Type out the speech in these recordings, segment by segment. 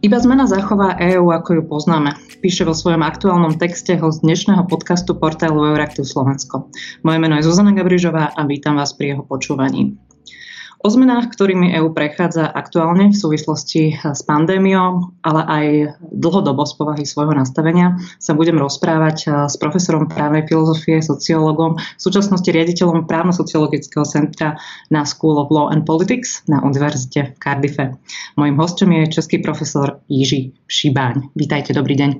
Iba zmena zachová EÚ, ako ju poznáme, píše vo svojom aktuálnom texte ho z dnešného podcastu portálu Euraktiv Slovensko. Moje meno je Zuzana Gabrižová a vítam vás pri jeho počúvaní. O zmenách, ktorými EÚ prechádza aktuálne v súvislosti s pandémiou, ale aj dlhodobo z povahy svojho nastavenia, sa budem rozprávať s profesorom právnej filozofie, sociológom, v súčasnosti riaditeľom právno-sociologického centra na School of Law and Politics na Univerzite v Cardiffe. Mojím hostom je český profesor Jiří Šibáň. Vítajte, dobrý deň.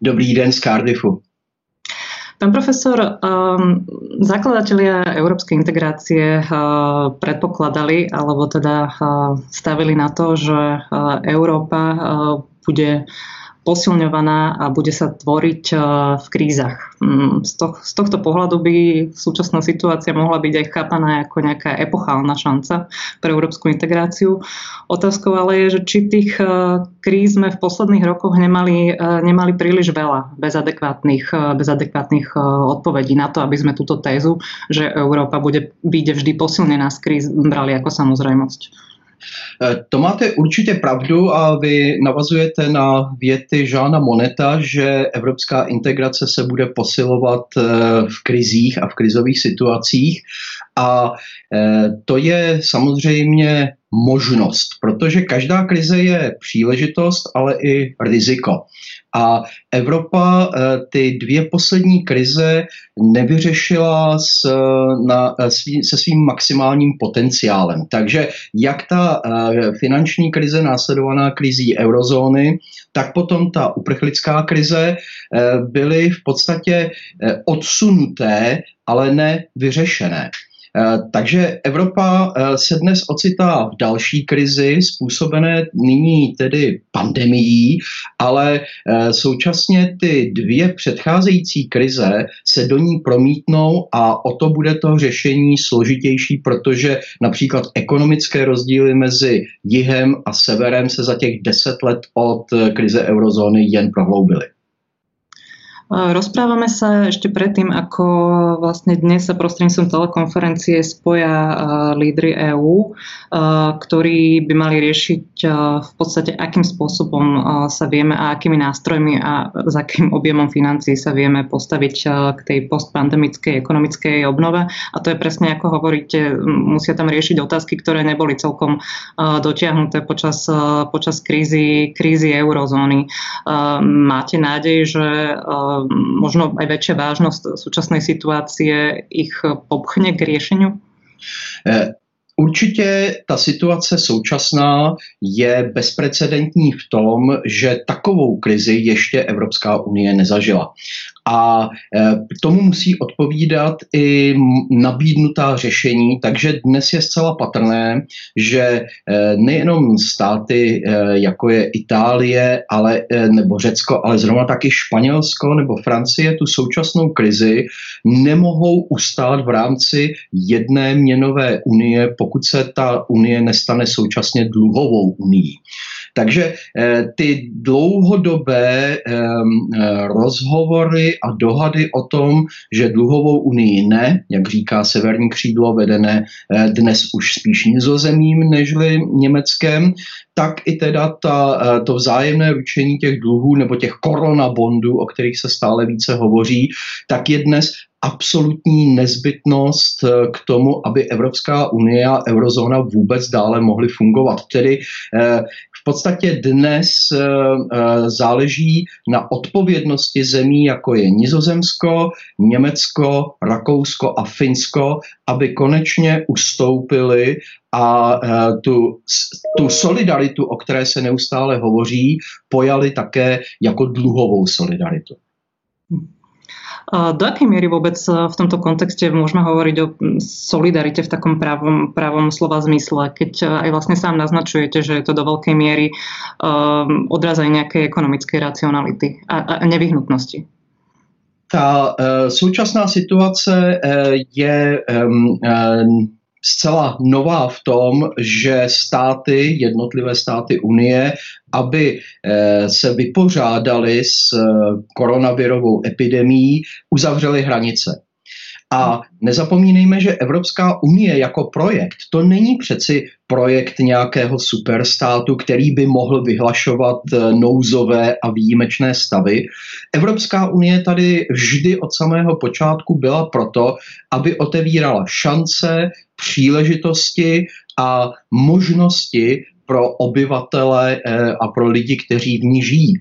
Dobrý den z Cardiffu. Pán profesor, um, zakladatelia európskej integrácie uh, predpokladali, alebo teda uh, stavili na to, že uh, Európa bude posilňovaná a bude sa tvoriť eh, v krízach. Mm, z tohto pohľadu by súčasná situácia mohla byť aj chápaná ako nejaká epochálna šanca pre európsku integráciu. Otázkou ale je, že či tých eh, kríz sme v posledných rokoch nemali, eh, nemali príliš veľa bez adekvátnych, bez adekvátnych odpovedí na to, aby sme túto tézu, že Európa bude byť vždy posilnená z kríz, brali ako samozrejmosť. Eh, to máte určitě pravdu a vy navazujete na věty Žána Moneta, že evropská integrace se bude posilovat eh, v krizích a v krizových situacích a eh, to je samozřejmě možnost, protože každá krize je příležitost, ale i riziko. A Evropa eh, ty dvě poslední krize nevyřešila s, na, eh, svý, se svým maximálním potenciálem. Takže jak ta eh, finanční krize následovaná krizí eurozóny, tak potom ta uprchlická krize byly v podstatě odsunuté, ale ne vyřešené. Eh, takže Evropa eh, se dnes ocitá v další krizi, způsobené nyní tedy pandemií, ale eh, současně ty dvě předcházející krize se do ní promítnou a o to bude to řešení složitější, protože například ekonomické rozdíly mezi jihem a severem se za těch deset let od krize eurozóny jen prohloubily. Rozprávame sa ešte predtým, ako vlastne dnes sa prostredníctvom telekonferencie spoja lídry EÚ, ktorí by mali riešiť v podstate, akým spôsobom sa vieme a akými nástrojmi a s akým objemom financií sa vieme postaviť k tej postpandemickej ekonomickej obnove. A to je presne ako hovoríte, musia tam riešiť otázky, ktoré neboli celkom dotiahnuté počas, počas krízy, krízy eurozóny. Máte nádej, že možno aj väčšia vážnosť súčasnej situácie ich popchne k riešeniu? E, Určitě ta situace současná je bezprecedentní v tom, že takovou krizi ještě Evropská unie nezažila. A e, tomu musí odpovídat i nabídnutá řešení, takže dnes je zcela patrné, že e, nejenom státy, e, jako je Itálie ale, nebo Řecko, ale zrovna taky Španělsko nebo Francie tu současnou krizi nemohou ustát v rámci jedné měnové unie, pokud se ta unie nestane současně dluhovou unii. Takže ty dlouhodobé rozhovory a dohady o tom, že dluhovou unii ne, jak říká severní křídlo vedené eh, dnes už spíš nizozemím nežli německém, tak i teda ta, eh, to vzájemné ručení těch dluhů nebo těch koronabondů, o kterých se stále více hovoří, tak je dnes absolutní nezbytnost eh, k tomu, aby Evropská unie a eurozóna vůbec dále mohly fungovat. Tedy v podstatě dnes eh, eh, záleží na odpovědnosti zemí, jako je Nizozemsko, Německo, Rakousko a Finsko, aby konečně ustoupili a eh, tu, tu solidaritu, o které se neustále hovoří, pojali také jako dluhovou solidaritu. Do akej miery vôbec v tomto kontexte môžeme hovoriť o solidarite v takom pravom, pravom slova zmysle, keď aj vlastne sám naznačujete, že je to do veľkej miery odraz aj nejakej ekonomickej racionality a, a nevyhnutnosti? Ta současná situace je zcela nová v tom, že státy, jednotlivé státy Unie, aby eh, se vypořádali s eh, koronavirovou epidemí, uzavřely hranice. A nezapomínejme, že Evropská unie jako projekt, to není přeci projekt nějakého superstátu, který by mohl vyhlašovat eh, nouzové a výjimečné stavy. Evropská unie tady vždy od samého počátku byla proto, aby otevírala šance, příležitosti a možnosti pro obyvatele eh, a pro lidi, kteří v ní žijí.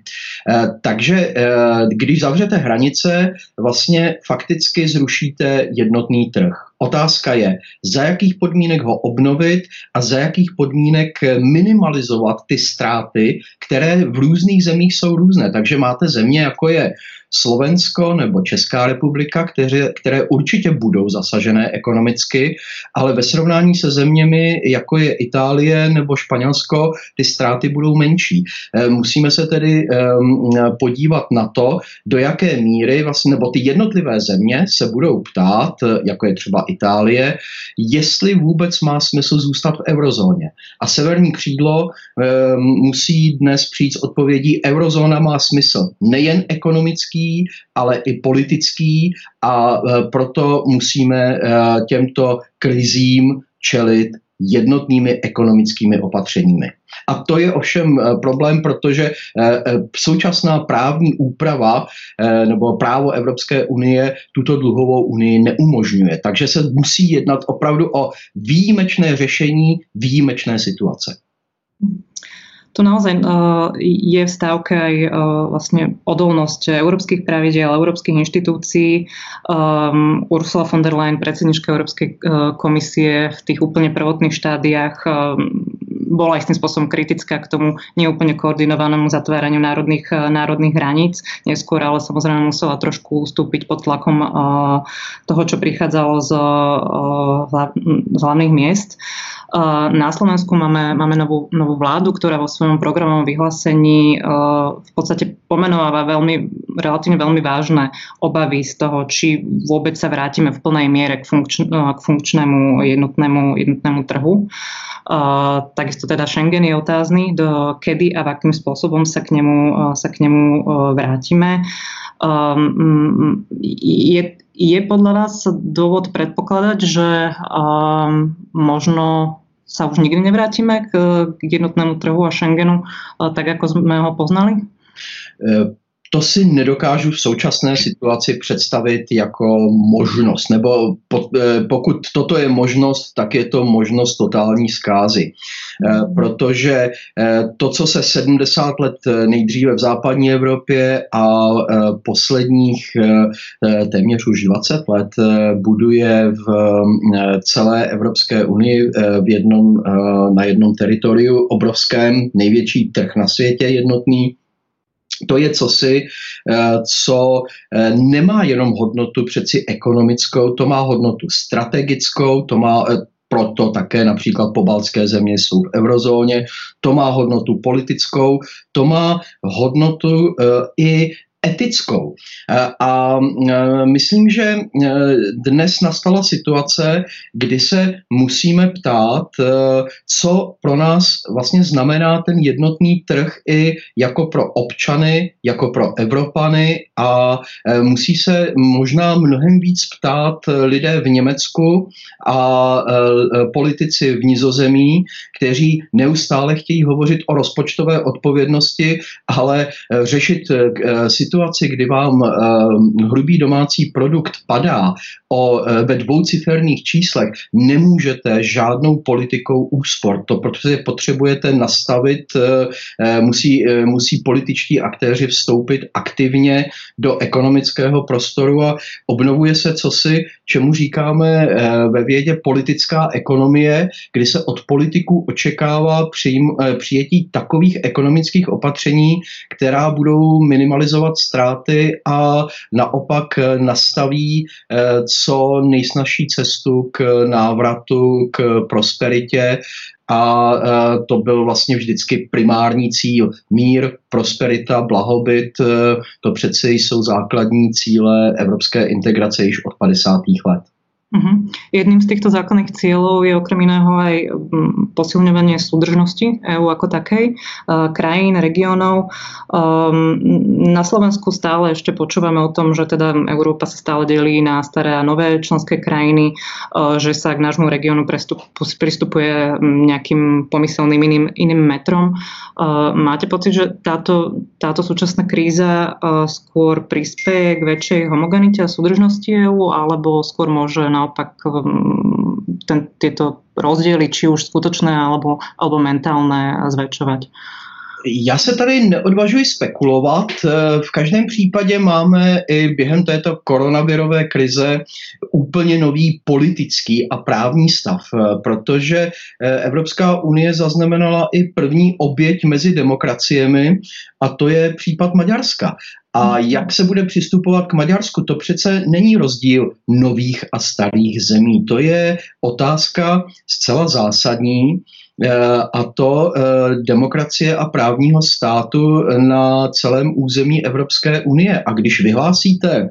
Eh, takže eh, když zavřete hranice, vlastně fakticky zrušíte jednotný trh. Otázka je, za jakých podmínek ho obnovit a za jakých podmínek minimalizovat ty ztráty, které v různých zemích jsou různé. Takže máte země, jako je Slovensko nebo Česká republika, které, které určitě budou zasažené ekonomicky, ale ve srovnání se zeměmi, jako je Itálie nebo Španělsko, ty ztráty budou menší. Eh, musíme se tedy ehm, podívat na to, do jaké míry vlastně, nebo ty jednotlivé země se budou ptát, jako je třeba Itálie, jestli vůbec má smysl zůstat v eurozóně. A severní křídlo ehm, musí dnes přijít s odpovědí, eurozóna má smysl nejen ekonomický, ekonomický, ale i politický a e, proto musíme e, těmto krizím čelit jednotnými ekonomickými opatřeními. A to je ovšem e, problém, protože současná právní úprava nebo právo Evropské unie tuto dluhovou unii neumožňuje. Takže se musí jednat opravdu o výjimečné řešení výjimečné situace tu naozaj uh, je v stávke aj uh, vlastne odolnosť európskych pravidiel, európskych inštitúcií. Um, Ursula von der Leyen, predsednička Európskej uh, komisie v tých úplne prvotných štádiách um, bola istým spôsobom kritická k tomu neúplne koordinovanému zatváraniu národných, národných hraníc. Neskôr ale samozrejme musela trošku ustúpiť pod tlakom toho, čo prichádzalo z, z hlavných miest. Na Slovensku máme, máme novú, novú vládu, ktorá vo svojom programovom vyhlásení v podstate pomenováva veľmi, relatívne veľmi vážne obavy z toho, či vôbec sa vrátime v plnej miere k, funkč, k funkčnému jednotnému, jednotnému trhu. Uh, takisto teda Schengen je otázny, do kedy a v akým spôsobom sa k nemu, sa k nemu vrátime. Je, je podľa vás dôvod predpokladať, že um, možno sa už nikdy nevrátime k, k jednotnému trhu a Schengenu tak, ako sme ho poznali? To si nedokážu v současné situaci představit jako možnost. Nebo eh, pokud toto je možnost, tak je to možnost totální zkázy. Eh, protože eh, to, co se 70 let nejdříve v západní Evropě a posledních téměř už 20 let buduje v celé Evropské unii v jednom, na jednom teritoriu obrovském, největší trh na světě jednotný, to je cosi, eh, co eh, nemá jenom hodnotu přeci ekonomickou, to má hodnotu strategickou, to má eh, proto také například pobaltské země jsou v eurozóně, to má hodnotu politickou, to má hodnotu i etickou. A myslím, že dnes nastala situace, kdy se musíme ptát, co pro nás vlastně znamená ten jednotný trh i jako pro občany, jako pro Evropany a musí se možná mnohem víc ptát lidé v Německu a politici v Nizozemí, kteří neustále chtějí hovořit o rozpočtové odpovědnosti, ale řešit situaci situaci, kdy vám uh, hrubý domácí produkt padá o, uh, ve dvouciferných číslech, nemůžete žádnou politikou úspor. To protože potřebujete nastavit, uh, musí, musí političtí aktéři vstoupit aktivně do ekonomického prostoru a obnovuje se cosi, čemu říkáme ve vědě politická ekonomie, kdy se od politiků očekává přijím, přijetí takových ekonomických opatření, která budou minimalizovat ztráty a naopak nastaví eh, co nejsnažší cestu k návratu, k prosperitě a eh, to byl vlastně vždycky primární cíl. Mír, prosperita, blahobyt, eh, to přece jsou základní cíle evropské integrace již od 50. let. Uh-huh. Jedným z týchto základných cieľov je okrem iného aj mm, posilňovanie súdržnosti EÚ ako takej, uh, krajín, regiónov. Um, na Slovensku stále ešte počúvame o tom, že teda Európa sa stále delí na staré a nové členské krajiny, uh, že sa k nášmu regiónu pristupuje nejakým pomyselným iným, iným metrom. Máte pocit, že táto, táto súčasná kríza skôr prispieje k väčšej homogenite a súdržnosti EÚ, alebo skôr môže na naopak um, ten, tieto rozdiely, či už skutočné alebo, alebo mentálne, zväčšovať. Já se tady neodvažuji spekulovat. V každém případě máme i během této koronavirové krize úplně nový politický a právní stav, protože Evropská unie zaznamenala i první oběť mezi demokraciemi a to je případ Maďarska. A jak se bude přistupovat k Maďarsku? To přece není rozdíl nových a starých zemí. To je otázka zcela zásadní eh, a to eh, demokracie a právního státu na celém území Evropské unie. A když vyhlásíte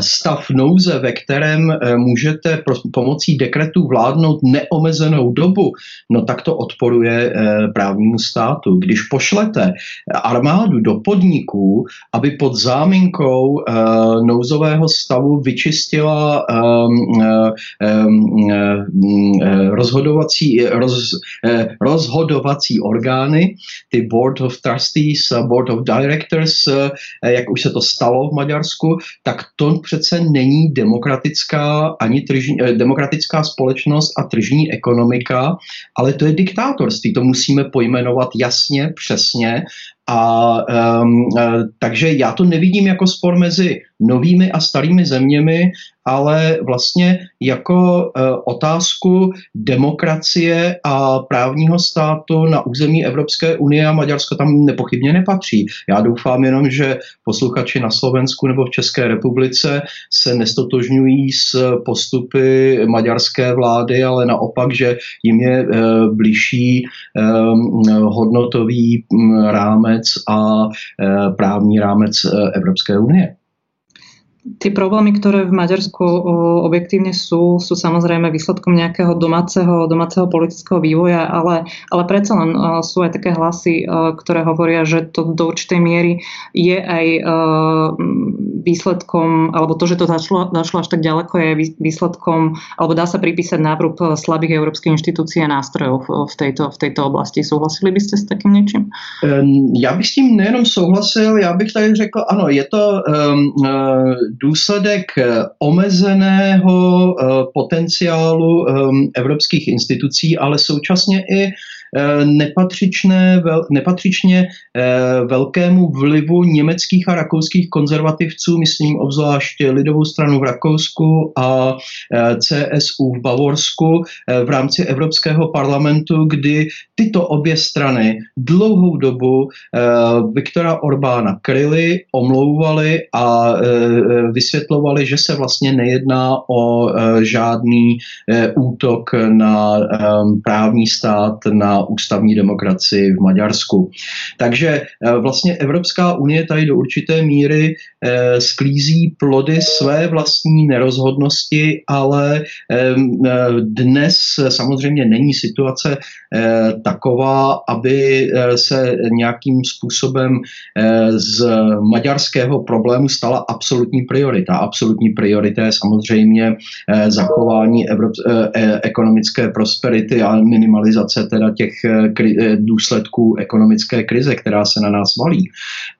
stav nouze, ve kterém eh, můžete pomocí dekretu vládnout neomezenou dobu, no tak to odporuje právnímu státu. Když pošlete armádu do podniků, aby pod záminkou nouzového stavu vyčistila rozhodovací, roz, rozhodovací orgány, ty Board of Trustees, Board of Directors, jak už se to stalo v Maďarsku, tak to přece není demokratická ani tržní, eh, demokratická společnost a tržní ekonomika, ale to je diktátorství. To musíme pojmenovat jasně, přesně a um, takže já to nevidím jako spor mezi novými a starými zeměmi, ale vlastně jako uh, otázku demokracie a právního státu na území Evropské unie a Maďarsko tam nepochybně nepatří. Já doufám jenom, že posluchači na Slovensku nebo v České republice se nestotožňují s postupy maďarské vlády, ale naopak, že jim je uh, blížší um, hodnotový um, rámec a právní rámec Evropské unie. Tie problémy, ktoré v Maďarsku objektívne sú, sú samozrejme výsledkom nejakého domáceho, domáceho politického vývoja, ale, ale predsa len sú aj také hlasy, ktoré hovoria, že to do určitej miery je aj výsledkom, alebo to, že to zašlo, zašlo až tak ďaleko, je výsledkom, alebo dá sa pripísať návrh slabých európskych inštitúcií a nástrojov v tejto, v tejto oblasti. Souhlasili byste s takým něčím? Já bych s tím nejenom souhlasil, já bych tady řekl, ano, je to um, důsledek eh, omezeného eh, potenciálu ehm, evropských institucí, ale současně i Eh, nepatřičné, vel, nepatřičně eh, velkému vlivu německých a rakouských konzervativců, myslím obzvlášť lidovou stranu v Rakousku a eh, CSU v Bavorsku v rámci Evropského parlamentu, kdy tyto obě strany dlouhou dobu Viktora Orbána kryli, omlouvali a vysvětlovali, že se vlastně nejedná o žádný útok na právní stát, na ústavní demokracii v Maďarsku. Takže eh, vlastně Evropská unie tady do určité míry eh, sklízí plody své vlastní nerozhodnosti, ale eh, dnes samozřejmě není situace taková, aby se nějakým způsobem z maďarského problému stala absolutní priorita. Absolutní priorita je samozřejmě zachování Evrop- ekonomické prosperity a minimalizace teda těch těch eh, eh, důsledků ekonomické krize, která se na nás valí.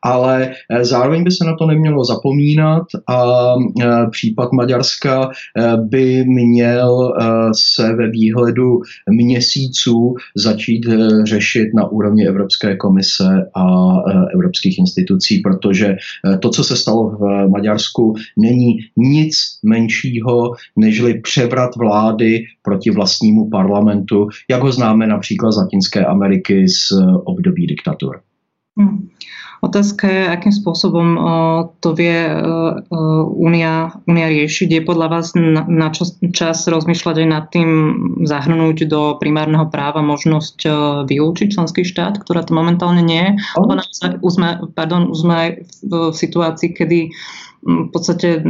Ale eh, zároveň by se na to nemělo zapomínat a případ Maďarska by měl se ve výhledu měsíců začít řešit na úrovni Evropské komise a evropských institucí, protože to, co se stalo v Maďarsku, není nic menšího, nežli převrat vlády proti vlastnímu parlamentu, jak ho známe například z Latinské Ameriky z období diktatur. Hmm. Otázka je, akým spôsobom to vie Únia, Únia riešiť. Je podľa vás na, na čas, čas rozmýšľať aj nad tým zahrnúť do primárneho práva možnosť vylúčiť členský štát, ktorá to momentálne nie je? Lebo už sme, pardon, už sme v situácii, kedy v podstate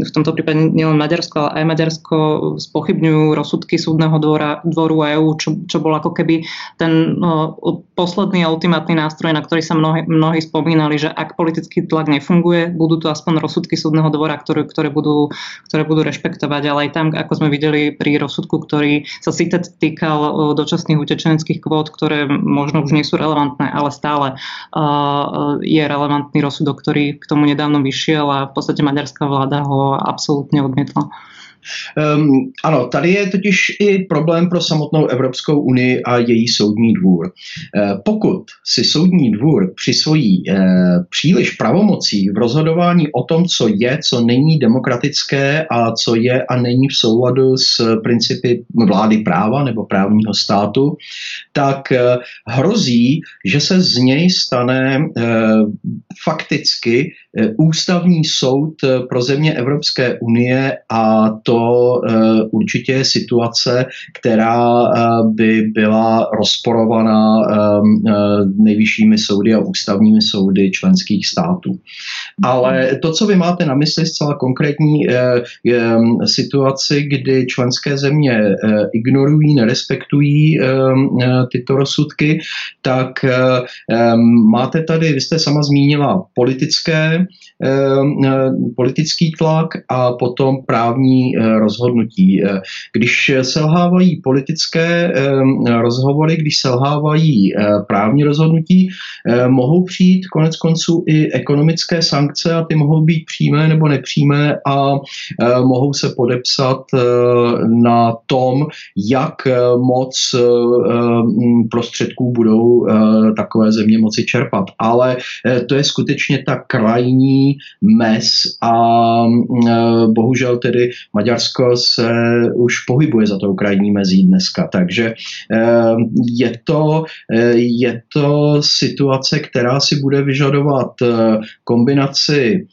v tomto prípade nielen Maďarsko, ale aj Maďarsko spochybňujú rozsudky súdneho dvora, dvoru EÚ, čo, čo bol ako keby ten no, posledný a ultimátny nástroj, na ktorý sa mnohí, mnohí spomínali, že ak politický tlak nefunguje, budú to aspoň rozsudky súdneho dvora, ktoré, ktoré, budú, ktoré budú rešpektovať. Ale aj tam, ako sme videli pri rozsudku, ktorý sa síce týkal dočasných utečeneckých kvót, ktoré možno už nie sú relevantné, ale stále uh, je relevantný rozsudok, ktorý k tomu nedávno vyšiel a v podstate maďarská vláda ho absolútne odmietla. Um, ano, tady je totiž i problém pro samotnou Evropskou unii a její soudní dvůr. Uh, pokud si soudní dvůr přisvojí uh, příliš pravomocí v rozhodování o tom, co je, co není demokratické a co je a není v souladu s principy vlády práva nebo právního státu, tak uh, hrozí, že se z něj stane fakticky ústavní soud pro země Evropské unie a to eh, určitě je situace, která eh, by byla rozporovaná eh, nejvyššími soudy a ústavními soudy členských států. Ale to, co vy máte na mysli, zcela konkrétní situaci, kdy členské země ignorují, nerespektují tyto rozsudky, tak máte tady, vy jste sama zmínila politické, politický tlak a potom právní rozhodnutí. Eh, když selhávají politické eh, rozhovory, když selhávají eh, právní rozhodnutí, mohou přijít konec konců i ekonomické sankce a ty mohou být přímé nebo nepřímé a mohou se podepsat na tom, jak moc prostředků budou takové země moci čerpat. Ale to je skutečně ta krajní mez a bohužel tedy Maďarsko se už pohybuje za tou krajní mezí dneska. Takže eh, je to, eh, je to situace, která si bude vyžadovat kombinaci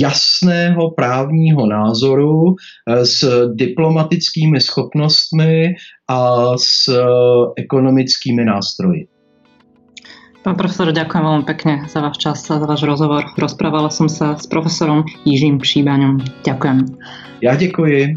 jasného právního názoru s diplomatickými schopnostmi a s ekonomickými nástroji. Pán profesor, ďakujem veľmi pekne za váš čas a za váš rozhovor. Rozprávala som sa s profesorom Jižím Šíbaňom. Ďakujem. Ja ďakujem.